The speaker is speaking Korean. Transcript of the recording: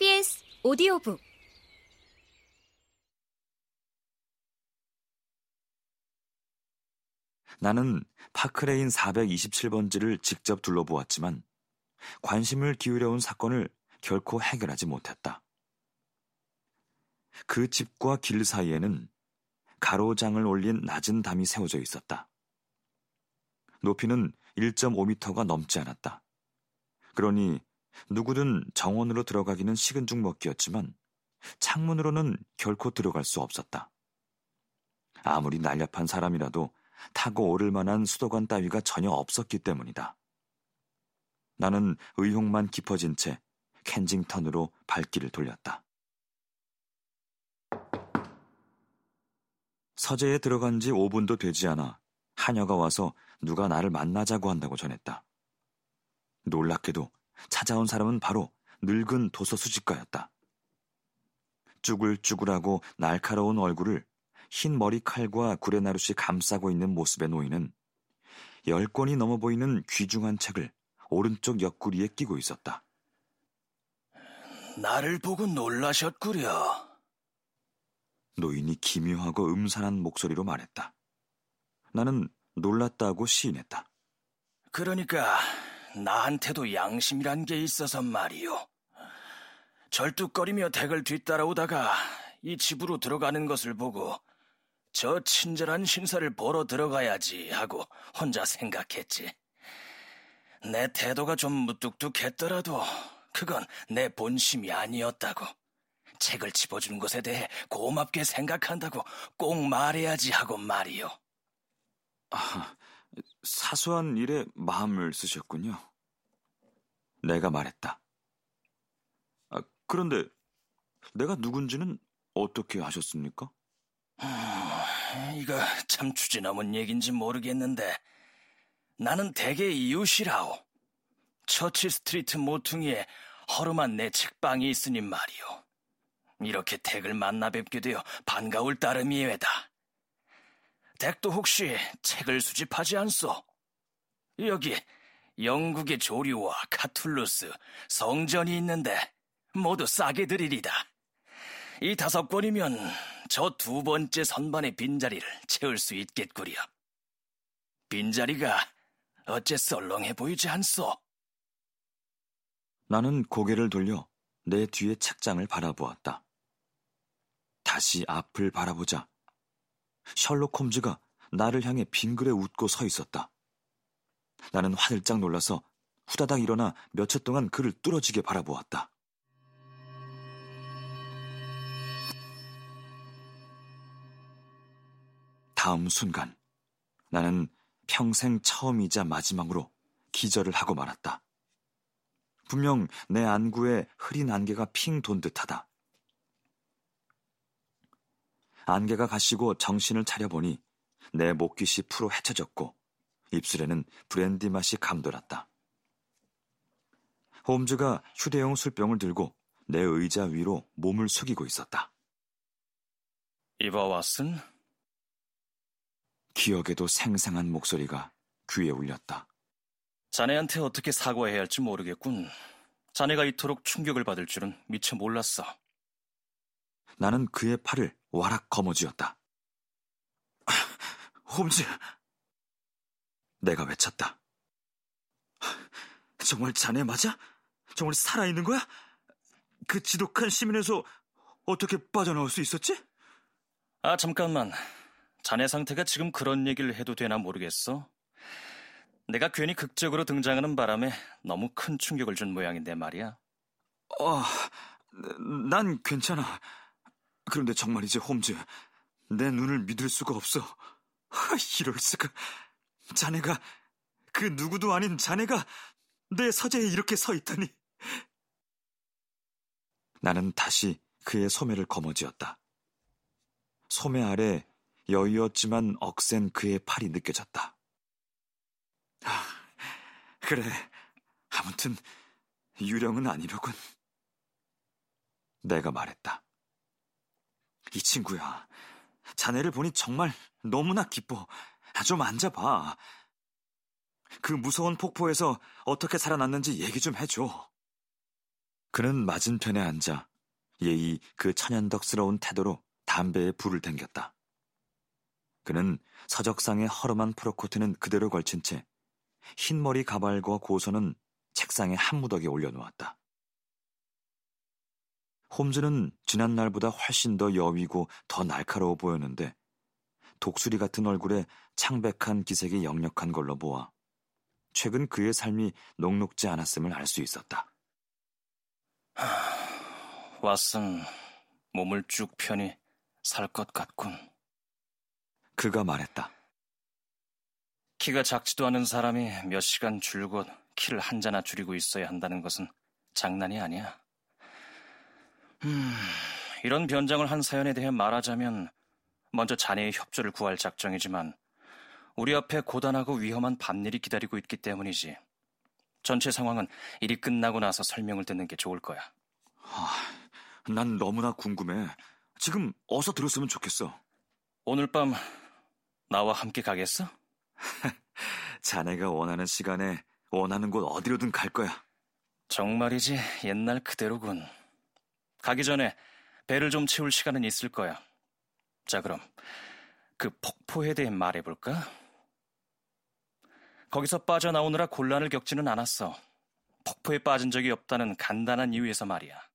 KBS 오디오북 나는 파크레인 427번지를 직접 둘러보았지만 관심을 기울여온 사건을 결코 해결하지 못했다. 그 집과 길 사이에는 가로장을 올린 낮은 담이 세워져 있었다. 높이는 1.5미터가 넘지 않았다. 그러니 누구든 정원으로 들어가기는 식은 죽 먹기였지만 창문으로는 결코 들어갈 수 없었다. 아무리 날렵한 사람이라도 타고 오를 만한 수도관 따위가 전혀 없었기 때문이다. 나는 의욕만 깊어진 채 켄징턴으로 발길을 돌렸다. 서재에 들어간 지 5분도 되지 않아 하녀가 와서 누가 나를 만나자고 한다고 전했다. 놀랍게도 찾아온 사람은 바로 늙은 도서 수집가였다. 쭈글쭈글하고 날카로운 얼굴을 흰 머리칼과 구레나룻이 감싸고 있는 모습의 노인은 열 권이 넘어 보이는 귀중한 책을 오른쪽 옆구리에 끼고 있었다. 나를 보고 놀라셨구려. 노인이 기묘하고 음산한 목소리로 말했다. 나는 놀랐다고 시인했다. 그러니까 나한테도 양심이란 게 있어서 말이오. 절뚝거리며 댁을 뒤따라오다가 이 집으로 들어가는 것을 보고 저 친절한 신사를 보러 들어가야지 하고 혼자 생각했지. 내 태도가 좀 무뚝뚝했더라도 그건 내 본심이 아니었다고. 책을 집어주는 것에 대해 고맙게 생각한다고 꼭 말해야지 하고 말이요. 아, 사소한 일에 마음을 쓰셨군요. 내가 말했다. 아, 그런데 내가 누군지는 어떻게 아셨습니까? 음, 이거 참 넘은 얘긴지 모르겠는데 나는 대개 이웃이라오. 처치 스트리트 모퉁이에 허름한 내 책방이 있으니 말이오. 이렇게 댁을 만나 뵙게 되어 반가울 따름이외다. 댁도 혹시 책을 수집하지 않소? 여기 영국의 조류와 카툴루스, 성전이 있는데 모두 싸게 드리리다. 이 다섯 권이면 저 두 번째 선반의 빈자리를 채울 수 있겠구려. 빈자리가 어째 썰렁해 보이지 않소? 나는 고개를 돌려 내 뒤의 책장을 바라보았다. 다시 앞을 바라보자 셜록 홈즈가 나를 향해 빙그레 웃고 서 있었다. 나는 화들짝 놀라서 후다닥 일어나 몇 초 동안 그를 뚫어지게 바라보았다. 다음 순간 나는 평생 처음이자 마지막으로 기절을 하고 말았다. 분명 내 안구에 흐린 안개가 핑 돈 듯하다. 안개가 가시고 정신을 차려보니 내 목깃이 풀어 헤쳐졌고 입술에는 브랜디 맛이 감돌았다. 홈즈가 휴대용 술병을 들고 내 의자 위로 몸을 숙이고 있었다. 이봐 왓슨? 기억에도 생생한 목소리가 귀에 울렸다. 자네한테 어떻게 사과해야 할지 모르겠군. 자네가 이토록 충격을 받을 줄은 미처 몰랐어. 나는 그의 팔을 와락 거머쥐었다. 홈즈! 내가 외쳤다. 정말 자네 맞아? 정말 살아있는 거야? 그 지독한 시민에서 어떻게 빠져나올 수 있었지? 아, 잠깐만. 자네 상태가 지금 그런 얘기를 해도 되나 모르겠어. 내가 괜히 극적으로 등장하는 바람에 너무 큰 충격을 준 모양인데 말이야. 어, 난 괜찮아. 그런데 정말이지, 홈즈. 내 눈을 믿을 수가 없어. 하, 이럴 수가. 자네가, 그 누구도 아닌 자네가 내 서재에 이렇게 서 있다니. 나는 다시 그의 소매를 거머쥐었다. 소매 아래 여유었지만 억센 그의 팔이 느껴졌다. 아, 그래. 아무튼 유령은 아니로군. 내가 말했다. 이 친구야. 자네를 보니 정말 너무나 기뻐. 좀 앉아봐. 그 무서운 폭포에서 어떻게 살아났는지 얘기 좀 해줘. 그는 맞은편에 앉아 예의 그 천연덕스러운 태도로 담배에 불을 댕겼다. 그는 서적상의 허름한 프로코트는 그대로 걸친 채 흰머리 가발과 고선은 책상에 한 무더기 올려놓았다. 홈즈는 지난 날보다 훨씬 더 여위고 더 날카로워 보였는데 독수리 같은 얼굴에 창백한 기색이 역력한 걸로 보아 최근 그의 삶이 녹록지 않았음을 알 수 있었다. 왓슨, 몸을 쭉 펴니 살것 같군. 그가 말했다. 키가 작지도 않은 사람이 몇 시간 줄곧 키를 한 자나 줄이고 있어야 한다는 것은 장난이 아니야. 음, 이런 변장을 한 사연에 대해 말하자면 먼저 자네의 협조를 구할 작정이지만 우리 앞에 고단하고 위험한 밤일이 기다리고 있기 때문이지. 전체 상황은 일이 끝나고 나서 설명을 듣는 게 좋을 거야. 아, 난 너무나 궁금해. 지금 어서 들었으면 좋겠어. 오늘 밤 나와 함께 가겠어? 자네가 원하는 시간에 원하는 곳 어디로든 갈 거야. 정말이지 옛날 그대로군. 가기 전에 배를 좀 채울 시간은 있을 거야. 자, 그럼 그 폭포에 대해 말해볼까? 거기서 빠져나오느라 곤란을 겪지는 않았어. 폭포에 빠진 적이 없다는 간단한 이유에서 말이야.